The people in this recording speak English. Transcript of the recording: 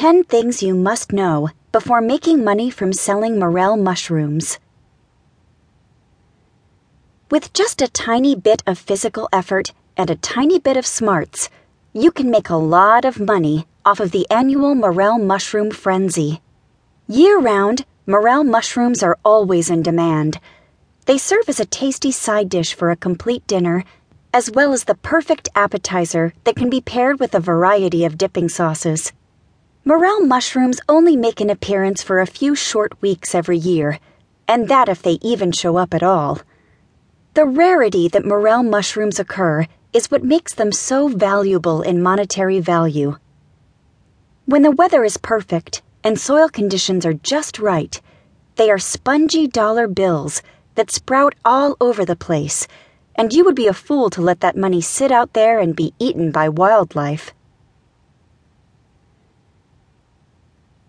10 things you must know before making money from selling morel mushrooms. With just a tiny bit of physical effort and a tiny bit of smarts, you can make a lot of money off of the annual morel mushroom frenzy. Year round, morel mushrooms are always in demand. They serve as a tasty side dish for a complete dinner, as well as the perfect appetizer that can be paired with a variety of dipping sauces. Morel mushrooms only make an appearance for a few short weeks every year, and that if they even show up at all. The rarity that morel mushrooms occur is what makes them so valuable in monetary value. When the weather is perfect and soil conditions are just right, they are spongy dollar bills that sprout all over the place, and you would be a fool to let that money sit out there and be eaten by wildlife.